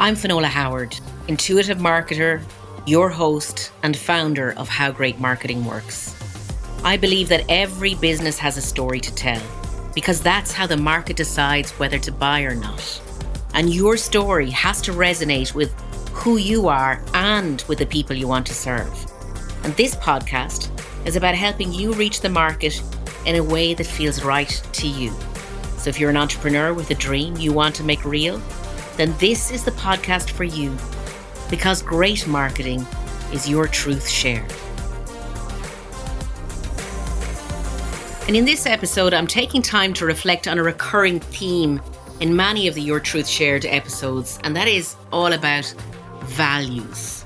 I'm Finola Howard, intuitive marketer, your host, and founder of How Great Marketing Works. I believe that every business has a story to tell because that's how the market decides whether to buy or not. And your story has to resonate with who you are and with the people you want to serve. And this podcast is about helping you reach the market in a way that feels right to you. So if you're an entrepreneur with a dream you want to make real, then this is the podcast for you because great marketing is your truth shared. And in this episode, I'm taking time to reflect on a recurring theme in many of the Your Truth Shared episodes, and that is all about values.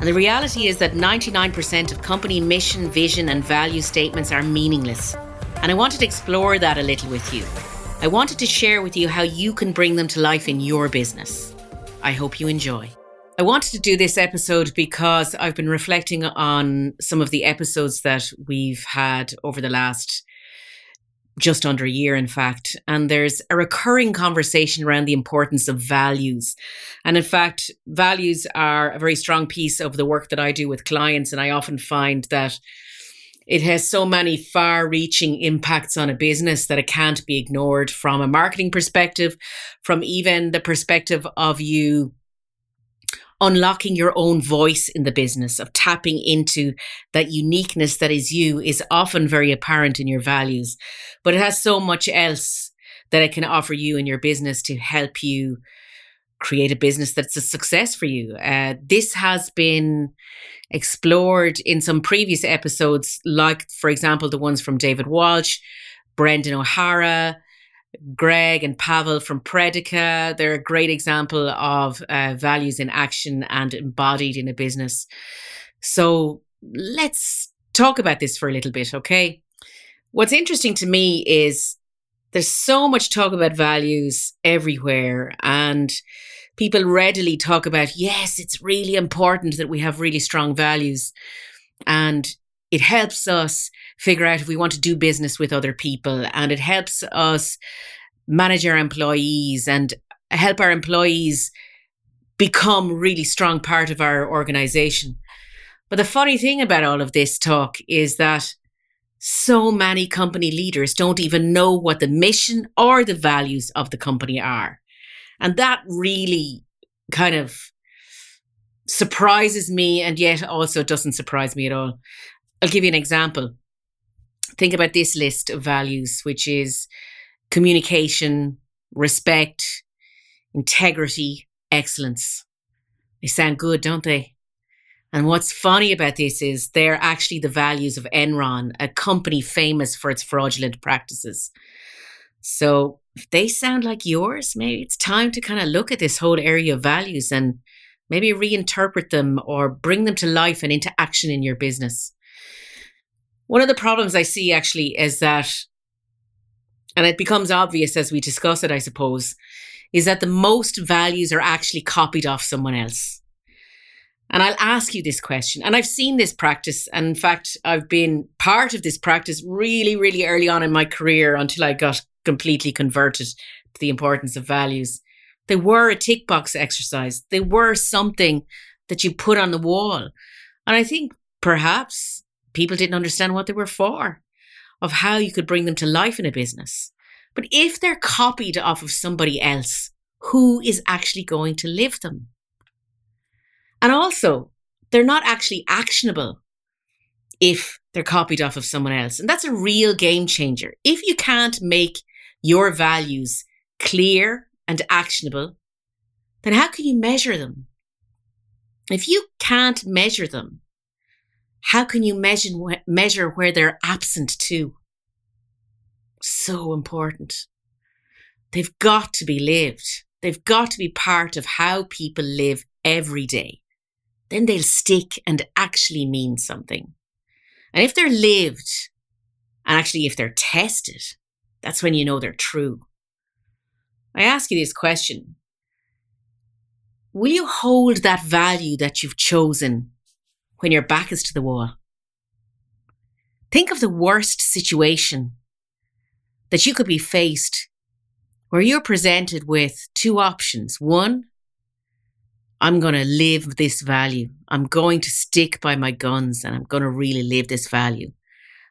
And the reality is that 99% of company mission, vision, and value statements are meaningless. And I wanted to explore that a little with you. I wanted to share with you how you can bring them to life in your business. I hope you enjoy. I wanted to do this episode because I've been reflecting on some of the episodes that we've had over the last just under a year, in fact. And there's a recurring conversation around the importance of values. And in fact, values are a very strong piece of the work that I do with clients. And I often find that it has so many far reaching impacts on a business that it can't be ignored from a marketing perspective, from even the perspective of you unlocking your own voice in the business, of tapping into that uniqueness that is you, is often very apparent in your values. But it has so much else that it can offer you in your business to help you create a business that's a success for you. Uh, this has been explored in some previous episodes, like, for example, the ones from David Walsh, Brendan O'Hara, Greg and Pavel from Predica. They're a great example of uh, values in action and embodied in a business. So let's talk about this for a little bit, okay? What's interesting to me is there's so much talk about values everywhere, and people readily talk about, yes, it's really important that we have really strong values. And it helps us figure out if we want to do business with other people and it helps us manage our employees and help our employees become really strong part of our organization. But the funny thing about all of this talk is that so many company leaders don't even know what the mission or the values of the company are. And that really kind of surprises me and yet also doesn't surprise me at all. I'll give you an example. Think about this list of values, which is communication, respect, integrity, excellence. They sound good, don't they? And what's funny about this is they're actually the values of Enron, a company famous for its fraudulent practices. So if they sound like yours, maybe it's time to kind of look at this whole area of values and maybe reinterpret them or bring them to life and into action in your business. One of the problems I see actually is that, and it becomes obvious as we discuss it, I suppose, is that the most values are actually copied off someone else. And I'll ask you this question. And I've seen this practice. And in fact, I've been part of this practice really, really early on in my career until I got completely converted to the importance of values. They were a tick box exercise. They were something that you put on the wall. And I think perhaps people didn't understand what they were for, of how you could bring them to life in a business. But if they're copied off of somebody else, who is actually going to live them? And also, they're not actually actionable if they're copied off of someone else. And that's a real game changer. If you can't make your values clear and actionable, then how can you measure them? If you can't measure them, how can you measure, measure where they're absent too? So important. They've got to be lived. They've got to be part of how people live every day. Then they'll stick and actually mean something. And if they're lived, and actually if they're tested, that's when you know they're true. I ask you this question Will you hold that value that you've chosen when your back is to the wall? Think of the worst situation that you could be faced where you're presented with two options. One, I'm going to live this value. I'm going to stick by my guns and I'm going to really live this value.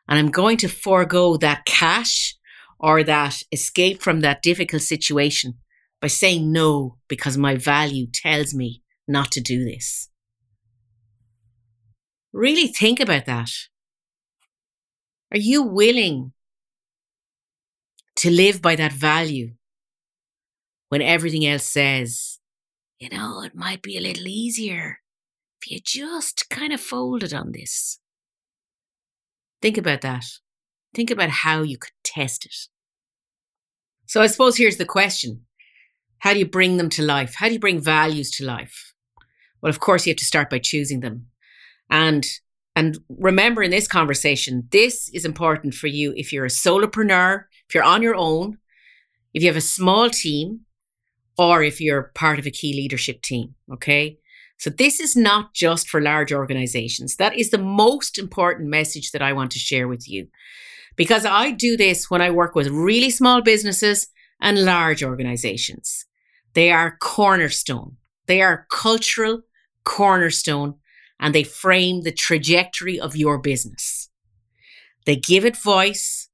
And I'm going to forego that cash or that escape from that difficult situation by saying no because my value tells me not to do this. Really think about that. Are you willing to live by that value when everything else says, you know, it might be a little easier if you just kind of folded on this? Think about that. Think about how you could test it. So I suppose here's the question How do you bring them to life? How do you bring values to life? Well, of course, you have to start by choosing them. And and remember in this conversation, this is important for you if you're a solopreneur, if you're on your own, if you have a small team, or if you're part of a key leadership team. Okay. So this is not just for large organizations. That is the most important message that I want to share with you. Because I do this when I work with really small businesses and large organizations. They are cornerstone. They are cultural cornerstone and they frame the trajectory of your business. They give it voice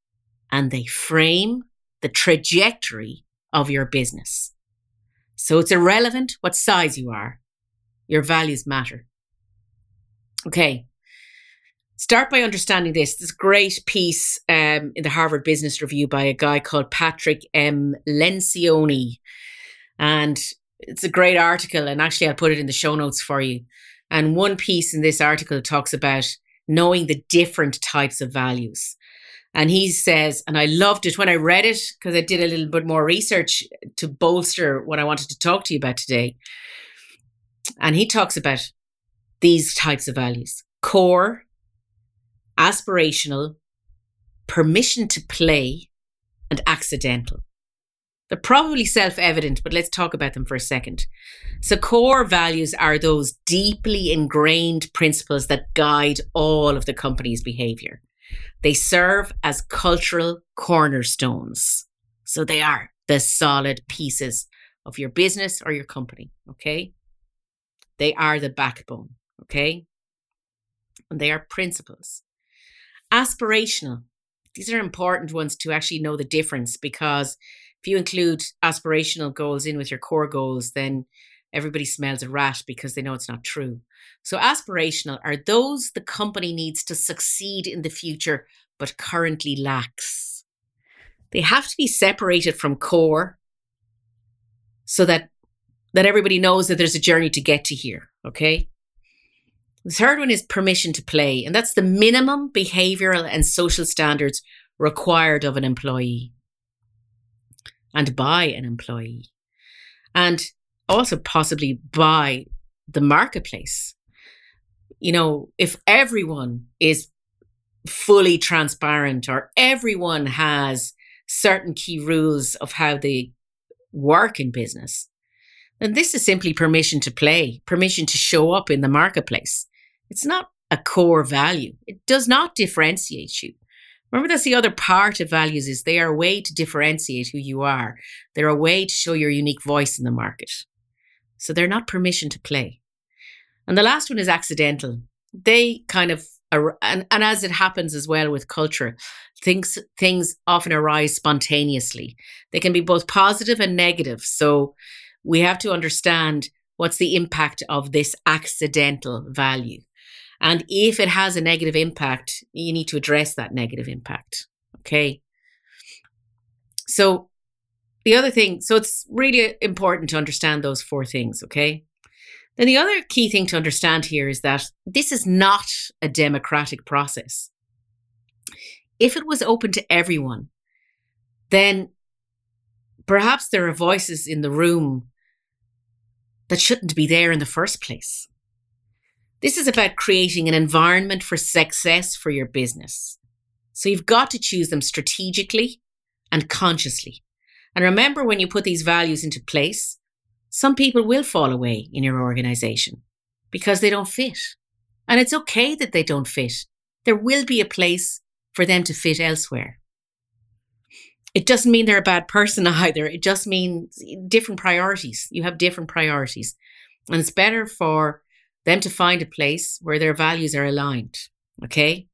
and they frame the trajectory of your business. So it's irrelevant what size you are, your values matter. Okay. Start by understanding this. This great piece um, in the Harvard Business Review by a guy called Patrick M. Lencioni. And it's a great article. And actually, I'll put it in the show notes for you. And one piece in this article talks about knowing the different types of values. And he says, and I loved it when I read it because I did a little bit more research to bolster what I wanted to talk to you about today. And he talks about these types of values core, aspirational, permission to play, and accidental. They're probably self evident, but let's talk about them for a second. So, core values are those deeply ingrained principles that guide all of the company's behavior. They serve as cultural cornerstones. So, they are the solid pieces of your business or your company. Okay. They are the backbone. Okay. And they are principles. Aspirational. These are important ones to actually know the difference because if you include aspirational goals in with your core goals, then everybody smells a rat because they know it's not true. So, aspirational are those the company needs to succeed in the future but currently lacks. They have to be separated from core so that that everybody knows that there's a journey to get to here, okay? The third one is permission to play, and that's the minimum behavioral and social standards required of an employee and by an employee, and also possibly by the marketplace. You know, if everyone is fully transparent or everyone has certain key rules of how they work in business, then this is simply permission to play, permission to show up in the marketplace. It's not a core value. It does not differentiate you. Remember, that's the other part of values is they are a way to differentiate who you are. They're a way to show your unique voice in the market. So they're not permission to play. And the last one is accidental. They kind of and, and as it happens as well with culture, things things often arise spontaneously. They can be both positive and negative. So we have to understand what's the impact of this accidental value. And if it has a negative impact, you need to address that negative impact. Okay. So the other thing, so it's really important to understand those four things. Okay. Then the other key thing to understand here is that this is not a democratic process. If it was open to everyone, then perhaps there are voices in the room that shouldn't be there in the first place. This is about creating an environment for success for your business. So you've got to choose them strategically and consciously. And remember, when you put these values into place, some people will fall away in your organization because they don't fit. And it's okay that they don't fit. There will be a place for them to fit elsewhere. It doesn't mean they're a bad person either. It just means different priorities. You have different priorities. And it's better for them to find a place where their values are aligned. Okay.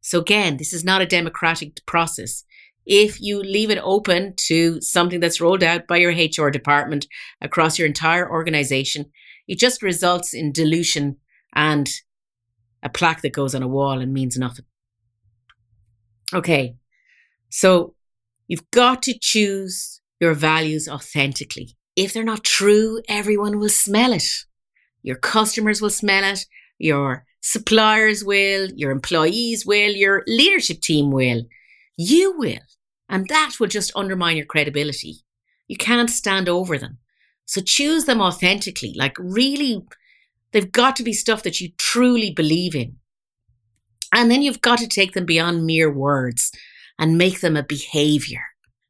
So again, this is not a democratic process. If you leave it open to something that's rolled out by your HR department across your entire organization, it just results in dilution and a plaque that goes on a wall and means nothing. Okay. So you've got to choose your values authentically. If they're not true, everyone will smell it. Your customers will smell it. Your suppliers will. Your employees will. Your leadership team will. You will. And that will just undermine your credibility. You can't stand over them. So choose them authentically. Like, really, they've got to be stuff that you truly believe in. And then you've got to take them beyond mere words and make them a behavior.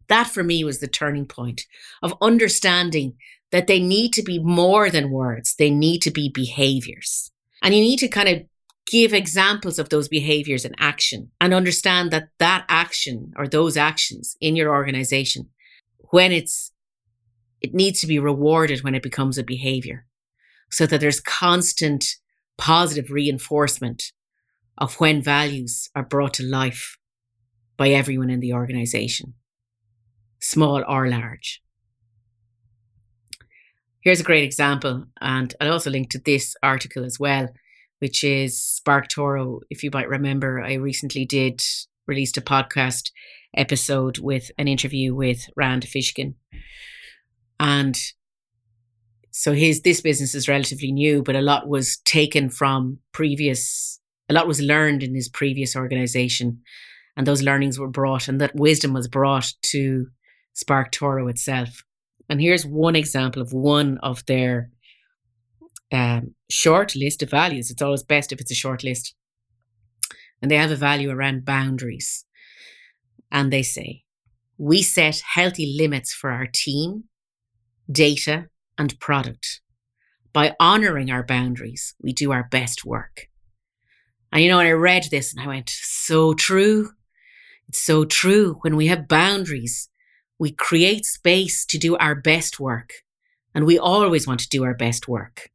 That for me was the turning point of understanding that they need to be more than words, they need to be behaviors. And you need to kind of give examples of those behaviors in action and understand that that action or those actions in your organization, when it's, it needs to be rewarded when it becomes a behavior so that there's constant positive reinforcement of when values are brought to life by everyone in the organization, small or large. Here's a great example, and I'll also link to this article as well, which is SparkToro. If you might remember, I recently did released a podcast episode with an interview with Rand Fishkin. And so his this business is relatively new, but a lot was taken from previous a lot was learned in his previous organization and those learnings were brought and that wisdom was brought to SparkToro itself. And here's one example of one of their um, short list of values. It's always best if it's a short list. And they have a value around boundaries. And they say, we set healthy limits for our team, data, and product. By honoring our boundaries, we do our best work. And you know, I read this and I went, so true. It's so true. When we have boundaries, we create space to do our best work. And we always want to do our best work.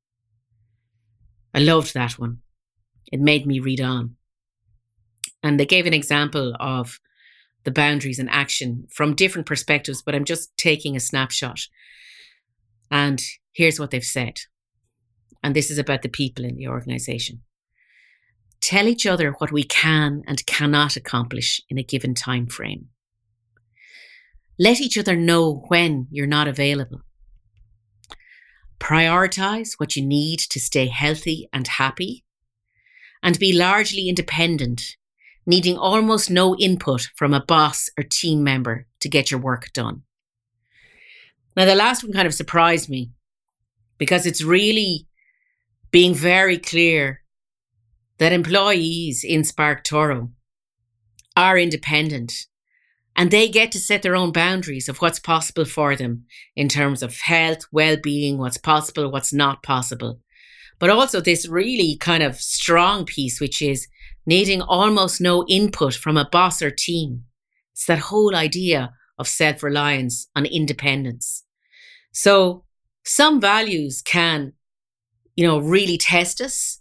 I loved that one. It made me read on. And they gave an example of the boundaries in action from different perspectives, but I'm just taking a snapshot. And here's what they've said. And this is about the people in the organization tell each other what we can and cannot accomplish in a given time frame. Let each other know when you're not available. Prioritize what you need to stay healthy and happy, and be largely independent, needing almost no input from a boss or team member to get your work done. Now, the last one kind of surprised me because it's really being very clear that employees in SparkToro are independent and they get to set their own boundaries of what's possible for them in terms of health, well being, what's possible, what's not possible. But also, this really kind of strong piece, which is needing almost no input from a boss or team. It's that whole idea of self reliance and independence. So, some values can, you know, really test us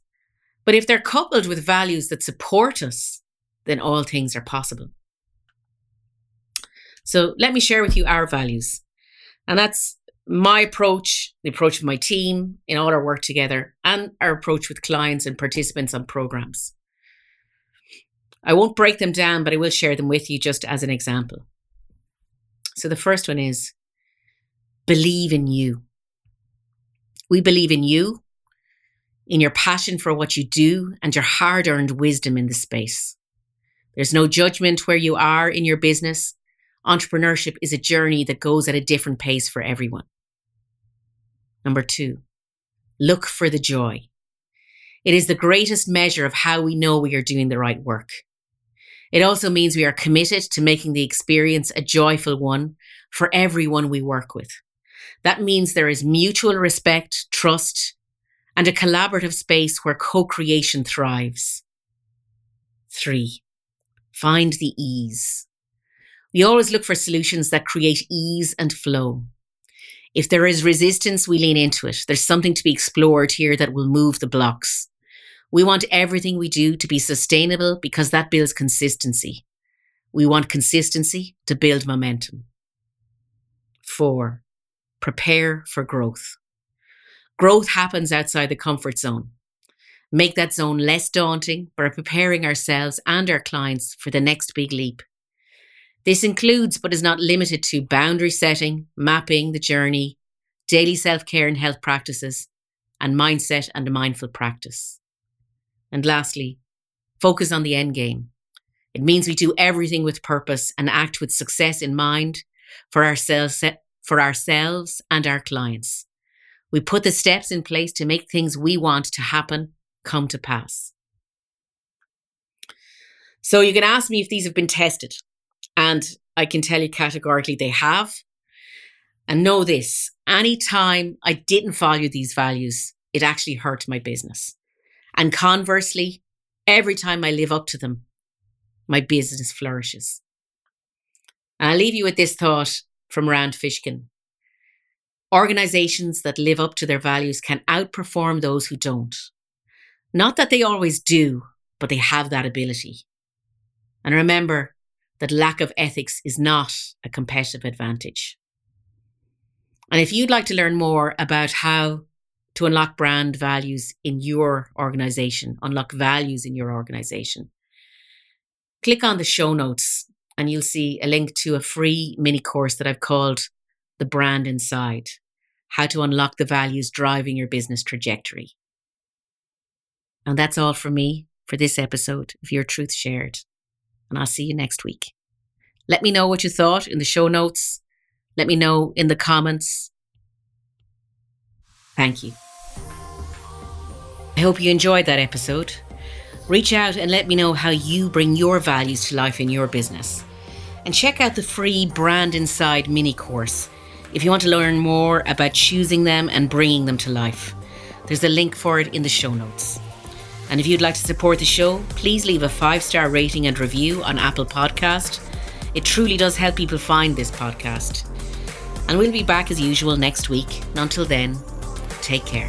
but if they're coupled with values that support us, then all things are possible. So let me share with you our values. And that's my approach, the approach of my team in all our work together, and our approach with clients and participants on programs. I won't break them down, but I will share them with you just as an example. So the first one is believe in you. We believe in you in your passion for what you do and your hard earned wisdom in the space. There's no judgment where you are in your business. Entrepreneurship is a journey that goes at a different pace for everyone. Number two, look for the joy. It is the greatest measure of how we know we are doing the right work. It also means we are committed to making the experience a joyful one for everyone we work with. That means there is mutual respect, trust, and a collaborative space where co creation thrives. Three, find the ease. We always look for solutions that create ease and flow. If there is resistance, we lean into it. There's something to be explored here that will move the blocks. We want everything we do to be sustainable because that builds consistency. We want consistency to build momentum. Four, prepare for growth. Growth happens outside the comfort zone. Make that zone less daunting by preparing ourselves and our clients for the next big leap. This includes, but is not limited to, boundary setting, mapping the journey, daily self care and health practices, and mindset and mindful practice. And lastly, focus on the end game. It means we do everything with purpose and act with success in mind for ourselves, for ourselves and our clients. We put the steps in place to make things we want to happen come to pass. So you can ask me if these have been tested. And I can tell you categorically they have. And know this anytime I didn't value these values, it actually hurt my business. And conversely, every time I live up to them, my business flourishes. And I'll leave you with this thought from Rand Fishkin. Organizations that live up to their values can outperform those who don't. Not that they always do, but they have that ability. And remember that lack of ethics is not a competitive advantage. And if you'd like to learn more about how to unlock brand values in your organization, unlock values in your organization, click on the show notes and you'll see a link to a free mini course that I've called The Brand Inside How to Unlock the Values Driving Your Business Trajectory. And that's all from me for this episode of Your Truth Shared. And I'll see you next week. Let me know what you thought in the show notes. Let me know in the comments. Thank you. I hope you enjoyed that episode. Reach out and let me know how you bring your values to life in your business. And check out the free Brand Inside mini course if you want to learn more about choosing them and bringing them to life. There's a link for it in the show notes. And if you'd like to support the show, please leave a five star rating and review on Apple Podcast. It truly does help people find this podcast. And we'll be back as usual next week. And until then, take care.